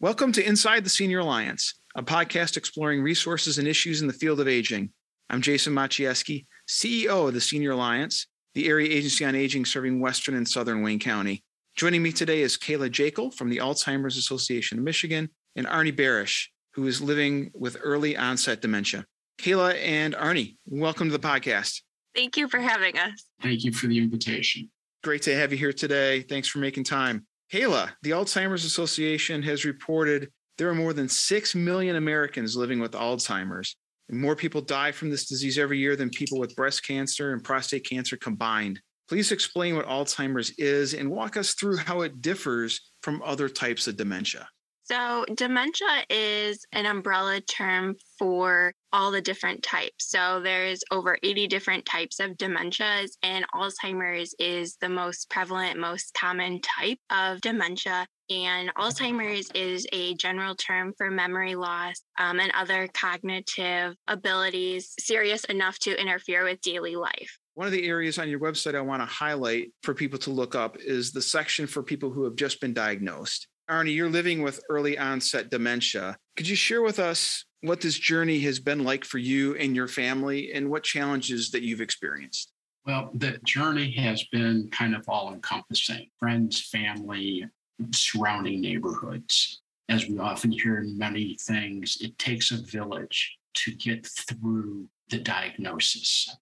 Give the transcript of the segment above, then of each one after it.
Welcome to Inside the Senior Alliance, a podcast exploring resources and issues in the field of aging. I'm Jason Maciejewski, CEO of the Senior Alliance, the area agency on aging serving Western and Southern Wayne County. Joining me today is Kayla Jakel from the Alzheimer's Association of Michigan and Arnie Beresh, who is living with early onset dementia. Kayla and Arnie, welcome to the podcast. Thank you for having us. Thank you for the invitation. Great to have you here today. Thanks for making time. Kayla, the Alzheimer's Association has reported there are more than 6 million Americans living with Alzheimer's. And more people die from this disease every year than people with breast cancer and prostate cancer combined. Please explain what Alzheimer's is and walk us through how it differs from other types of dementia. So, dementia is an umbrella term for all the different types. So, there's over 80 different types of dementias, and Alzheimer's is the most prevalent, most common type of dementia. And Alzheimer's is a general term for memory loss um, and other cognitive abilities serious enough to interfere with daily life. One of the areas on your website I want to highlight for people to look up is the section for people who have just been diagnosed. Arnie, you're living with early onset dementia. Could you share with us what this journey has been like for you and your family and what challenges that you've experienced? Well, the journey has been kind of all encompassing friends, family, surrounding neighborhoods. As we often hear in many things, it takes a village to get through the diagnosis.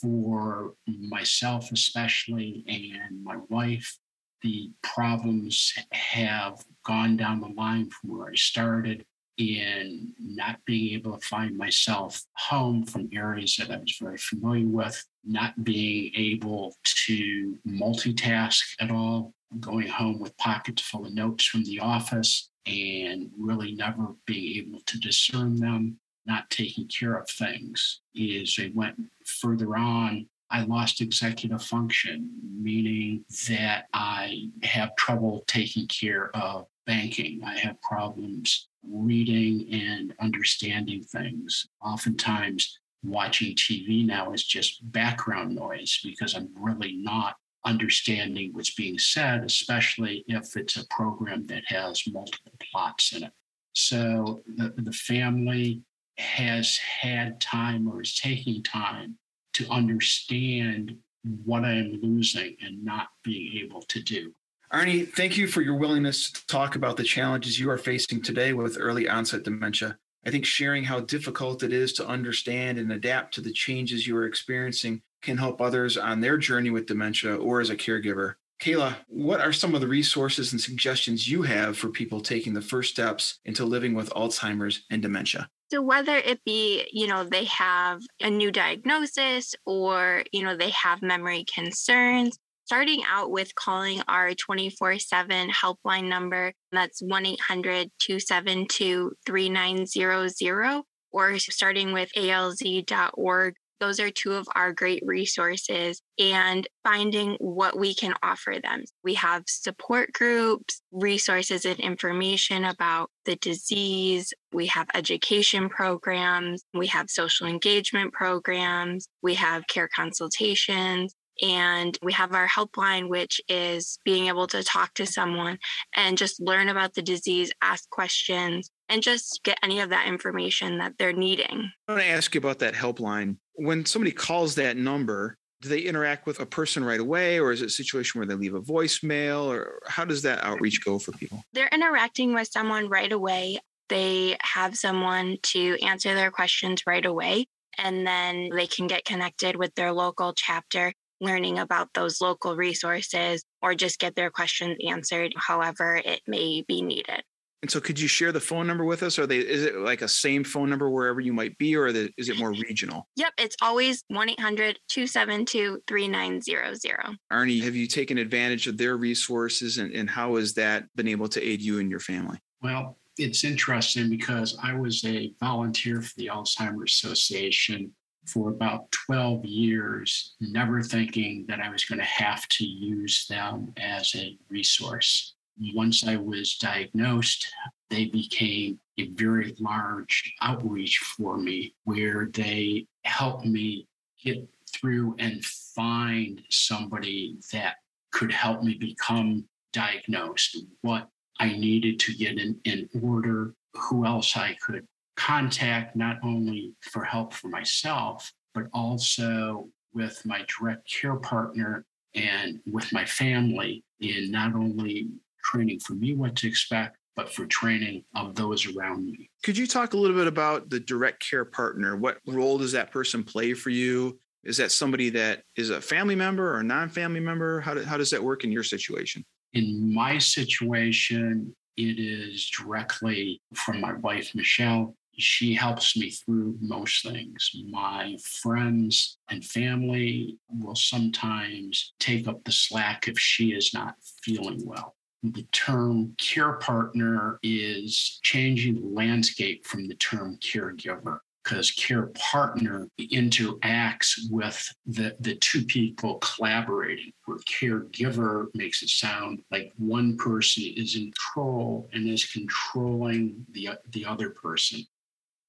For myself, especially, and my wife, the problems have gone down the line from where I started in not being able to find myself home from areas that I was very familiar with, not being able to multitask at all, going home with pockets full of notes from the office and really never being able to discern them, not taking care of things. As I went further on, I lost executive function, meaning that I have trouble taking care of banking. I have problems reading and understanding things. Oftentimes, watching TV now is just background noise because I'm really not understanding what's being said, especially if it's a program that has multiple plots in it. So the, the family has had time or is taking time to understand what I am losing and not being able to do. Arnie, thank you for your willingness to talk about the challenges you are facing today with early onset dementia. I think sharing how difficult it is to understand and adapt to the changes you are experiencing can help others on their journey with dementia or as a caregiver. Kayla, what are some of the resources and suggestions you have for people taking the first steps into living with Alzheimer's and dementia? So whether it be, you know, they have a new diagnosis or, you know, they have memory concerns, starting out with calling our 24/7 helpline number, that's 1-800-272-3900 or starting with alz.org those are two of our great resources and finding what we can offer them. We have support groups, resources and information about the disease. We have education programs. We have social engagement programs. We have care consultations. And we have our helpline, which is being able to talk to someone and just learn about the disease, ask questions, and just get any of that information that they're needing. I want to ask you about that helpline when somebody calls that number, do they interact with a person right away or is it a situation where they leave a voicemail or how does that outreach go for people? They're interacting with someone right away. They have someone to answer their questions right away and then they can get connected with their local chapter learning about those local resources or just get their questions answered however it may be needed and so, could you share the phone number with us? Are they is it like a same phone number wherever you might be, or is it more regional? Yep, it's always 1-800-272-3900. Arnie, have you taken advantage of their resources and, and how has that been able to aid you and your family? Well, it's interesting because I was a volunteer for the Alzheimer's Association for about 12 years, never thinking that I was going to have to use them as a resource once I was diagnosed, they became a very large outreach for me where they helped me get through and find somebody that could help me become diagnosed, what I needed to get in, in order, who else I could contact, not only for help for myself, but also with my direct care partner and with my family in not only training for me what to expect, but for training of those around me. Could you talk a little bit about the direct care partner? What role does that person play for you? Is that somebody that is a family member or a non family member? How, do, how does that work in your situation? In my situation, it is directly from my wife, Michelle. She helps me through most things. My friends and family will sometimes take up the slack if she is not feeling well. The term care partner is changing the landscape from the term caregiver because care partner interacts with the, the two people collaborating, where caregiver makes it sound like one person is in control and is controlling the, the other person.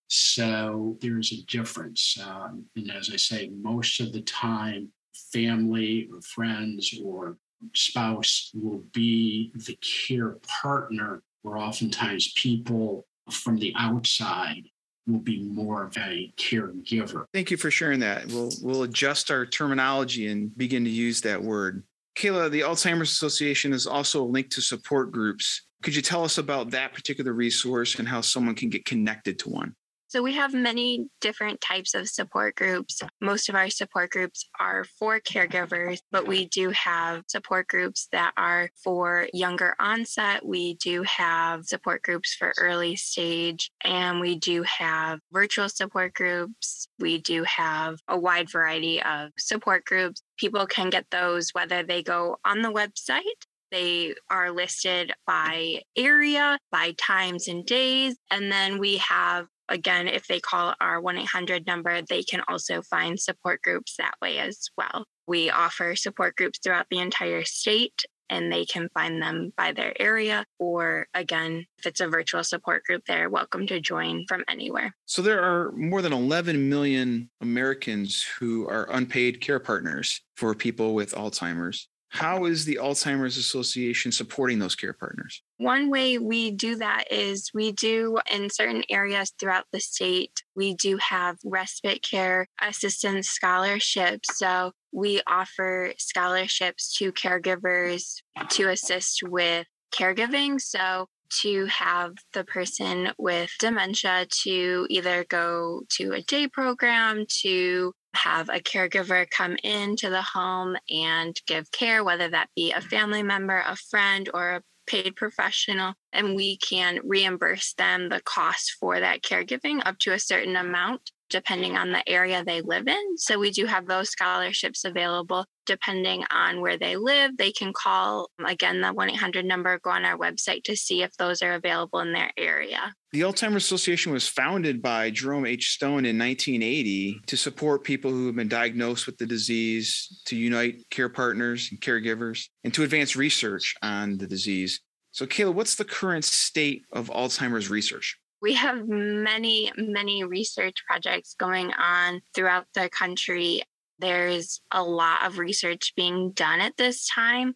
So there's a difference. Um, and as I say, most of the time, family or friends or spouse will be the care partner, where oftentimes people from the outside will be more of a caregiver. Thank you for sharing that. We'll we'll adjust our terminology and begin to use that word. Kayla, the Alzheimer's Association is also linked to support groups. Could you tell us about that particular resource and how someone can get connected to one? So we have many different types of support groups. Most of our support groups are for caregivers, but we do have support groups that are for younger onset. We do have support groups for early stage, and we do have virtual support groups. We do have a wide variety of support groups. People can get those whether they go on the website they are listed by area, by times and days. And then we have again, if they call our 1 800 number, they can also find support groups that way as well. We offer support groups throughout the entire state and they can find them by their area. Or again, if it's a virtual support group, they're welcome to join from anywhere. So there are more than 11 million Americans who are unpaid care partners for people with Alzheimer's. How is the Alzheimer's Association supporting those care partners? One way we do that is we do in certain areas throughout the state, we do have respite care assistance scholarships. So we offer scholarships to caregivers to assist with caregiving. So to have the person with dementia to either go to a day program, to have a caregiver come into the home and give care, whether that be a family member, a friend, or a paid professional, and we can reimburse them the cost for that caregiving up to a certain amount depending on the area they live in. So we do have those scholarships available depending on where they live. They can call again the 1 800 number, go on our website to see if those are available in their area. The Alzheimer's Association was founded by Jerome H. Stone in 1980 to support people who have been diagnosed with the disease, to unite care partners and caregivers, and to advance research on the disease. So, Kayla, what's the current state of Alzheimer's research? We have many, many research projects going on throughout the country. There's a lot of research being done at this time.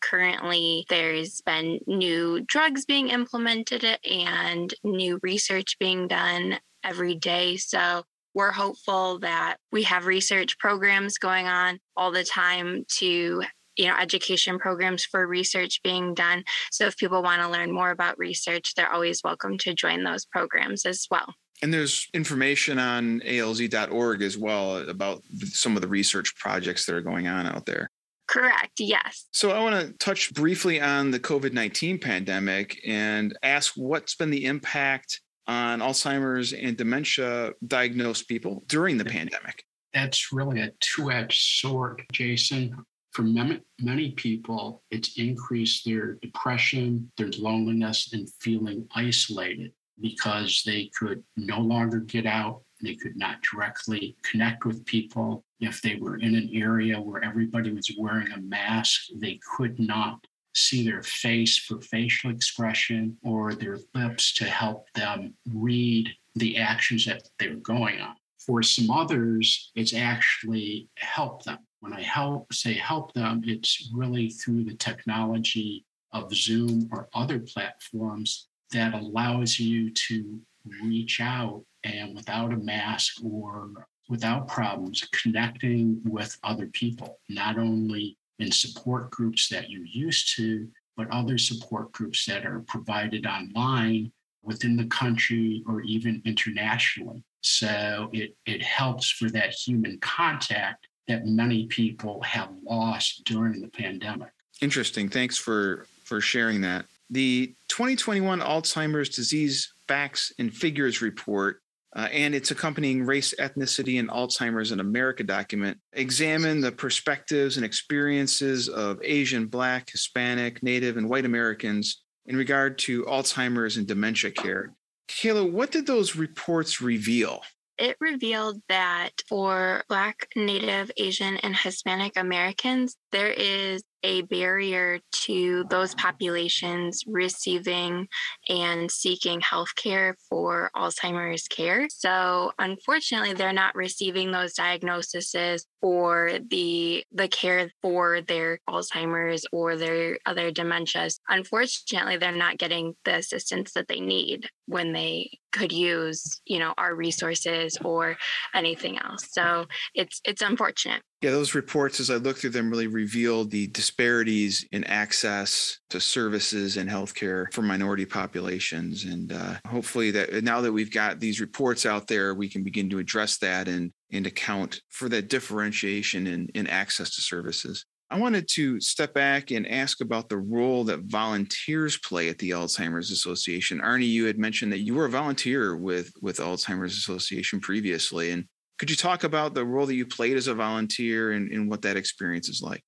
Currently, there's been new drugs being implemented and new research being done every day. So, we're hopeful that we have research programs going on all the time to you know education programs for research being done so if people want to learn more about research they're always welcome to join those programs as well and there's information on alz.org as well about some of the research projects that are going on out there Correct, yes. So I want to touch briefly on the COVID 19 pandemic and ask what's been the impact on Alzheimer's and dementia diagnosed people during the pandemic? That's really a two edged sword, Jason for many people, it's increased their depression, their loneliness, and feeling isolated because they could no longer get out. They could not directly connect with people. If they were in an area where everybody was wearing a mask, they could not see their face for facial expression or their lips to help them read the actions that they were going on. For some others, it's actually helped them when I help say help them, it's really through the technology of Zoom or other platforms that allows you to reach out and without a mask or without problems connecting with other people, not only in support groups that you're used to, but other support groups that are provided online within the country or even internationally. So it, it helps for that human contact that many people have lost during the pandemic. Interesting. Thanks for for sharing that. The 2021 Alzheimer's Disease Facts and Figures Report uh, and its accompanying race, ethnicity, and Alzheimer's in America document examine the perspectives and experiences of Asian, Black, Hispanic, Native, and white Americans in regard to Alzheimer's and dementia care. Kayla, what did those reports reveal? It revealed that for Black, Native, Asian, and Hispanic Americans, there is a barrier to those populations receiving and seeking healthcare for Alzheimer's care. So, unfortunately, they're not receiving those diagnoses or the the care for their Alzheimer's or their other dementias. Unfortunately, they're not getting the assistance that they need when they could use, you know, our resources or anything else. So, it's it's unfortunate. Yeah, those reports, as I looked through them, really revealed the disparities in access to services and healthcare for minority populations. And uh, hopefully, that now that we've got these reports out there, we can begin to address that and, and account for that differentiation in, in access to services. I wanted to step back and ask about the role that volunteers play at the Alzheimer's Association. Arnie, you had mentioned that you were a volunteer with, with Alzheimer's Association previously. And could you talk about the role that you played as a volunteer and, and what that experience is like?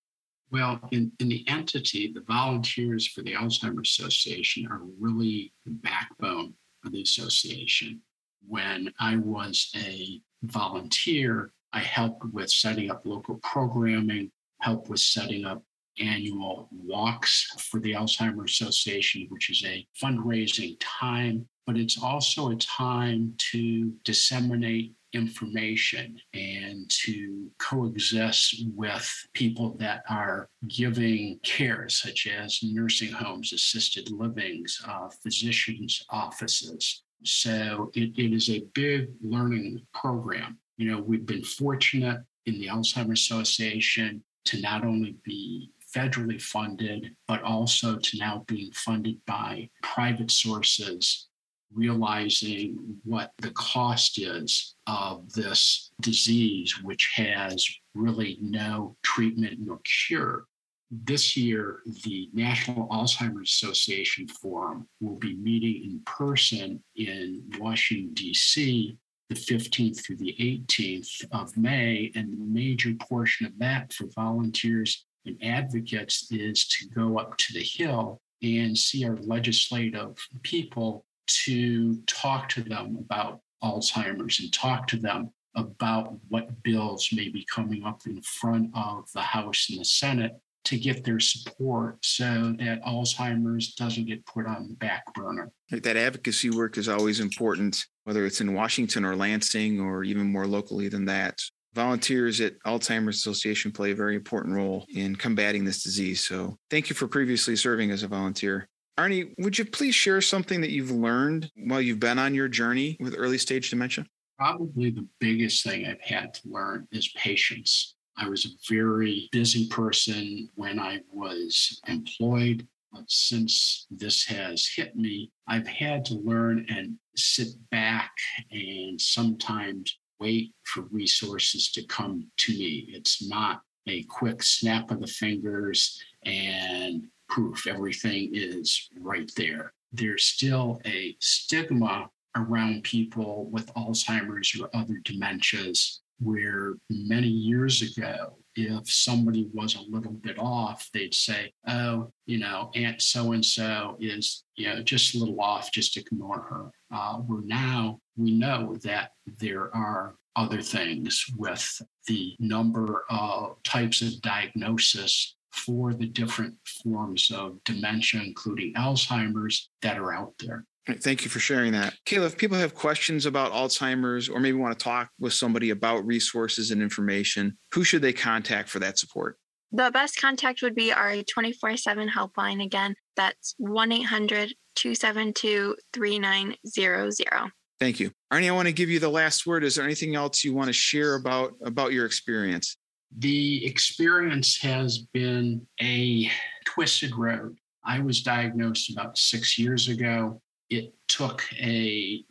Well, in, in the entity, the volunteers for the Alzheimer's Association are really the backbone of the association. When I was a volunteer, I helped with setting up local programming, helped with setting up annual walks for the Alzheimer's Association, which is a fundraising time, but it's also a time to disseminate information and to coexist with people that are giving care, such as nursing homes, assisted livings, uh, physicians' offices. So it, it is a big learning program. You know, we've been fortunate in the Alzheimer's Association to not only be federally funded, but also to now being funded by private sources realizing what the cost is of this disease, which has really no treatment nor cure. This year, the National Alzheimer's Association Forum will be meeting in person in Washington, D.C., the 15th through the 18th of May. And the major portion of that for volunteers and advocates is to go up to the Hill and see our legislative people to talk to them about Alzheimer's and talk to them about what bills may be coming up in front of the House and the Senate to get their support so that Alzheimer's doesn't get put on the back burner. That advocacy work is always important, whether it's in Washington or Lansing or even more locally than that. Volunteers at Alzheimer's Association play a very important role in combating this disease. So thank you for previously serving as a volunteer. Arnie, would you please share something that you've learned while you've been on your journey with early stage dementia? Probably the biggest thing I've had to learn is patience. I was a very busy person when I was employed. But since this has hit me, I've had to learn and sit back and sometimes wait for resources to come to me. It's not a quick snap of the fingers and proof. Everything is right there. There's still a stigma around people with Alzheimer's or other dementias where many years ago, if somebody was a little bit off, they'd say, oh, you know, Aunt so and so is, you know, just a little off, just ignore her. Uh, where now we know that there are other things with the number of types of diagnosis for the different forms of dementia, including Alzheimer's, that are out there. Thank you for sharing that. Kayla, if people have questions about Alzheimer's or maybe want to talk with somebody about resources and information, who should they contact for that support? The best contact would be our 24 7 helpline. Again, that's 1 800 272 3900. Thank you. Arnie, I want to give you the last word. Is there anything else you want to share about, about your experience? The experience has been a twisted road. I was diagnosed about six years ago. It took a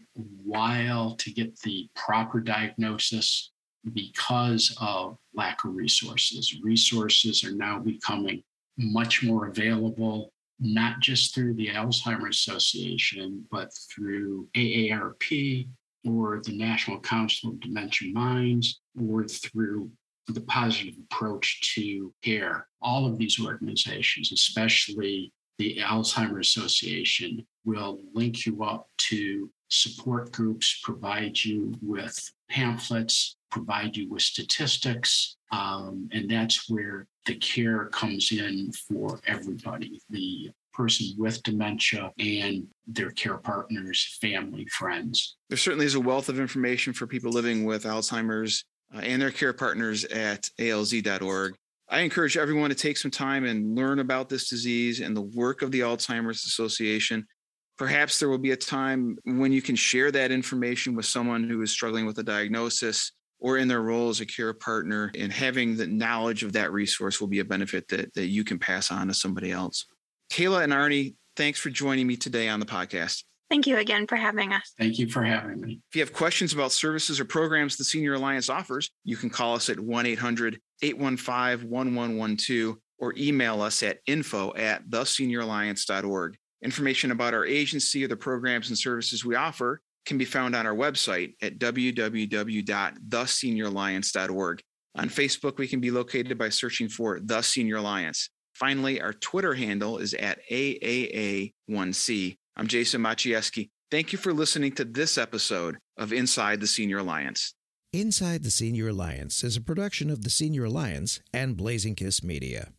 while to get the proper diagnosis because of lack of resources. Resources are now becoming much more available, not just through the Alzheimer's Association, but through AARP or the National Council of Dementia Minds or through the positive approach to care. All of these organizations, especially the Alzheimer's Association, will link you up to support groups, provide you with pamphlets, provide you with statistics. Um, and that's where the care comes in for everybody the person with dementia and their care partners, family, friends. There certainly is a wealth of information for people living with Alzheimer's uh, and their care partners at alz.org. I encourage everyone to take some time and learn about this disease and the work of the Alzheimer's Association. Perhaps there will be a time when you can share that information with someone who is struggling with a diagnosis or in their role as a care partner, and having the knowledge of that resource will be a benefit that, that you can pass on to somebody else. Kayla and Arnie, thanks for joining me today on the podcast. Thank you again for having us. Thank you for having me. If you have questions about services or programs the Senior Alliance offers, you can call us at 1 800 815 1112 or email us at info at thesenioralliance.org. Information about our agency or the programs and services we offer can be found on our website at www.thesenioralliance.org. On Facebook, we can be located by searching for The Senior Alliance. Finally, our Twitter handle is at AAA1C. I'm Jason Maciejewski. Thank you for listening to this episode of Inside the Senior Alliance. Inside the Senior Alliance is a production of the Senior Alliance and Blazing Kiss Media.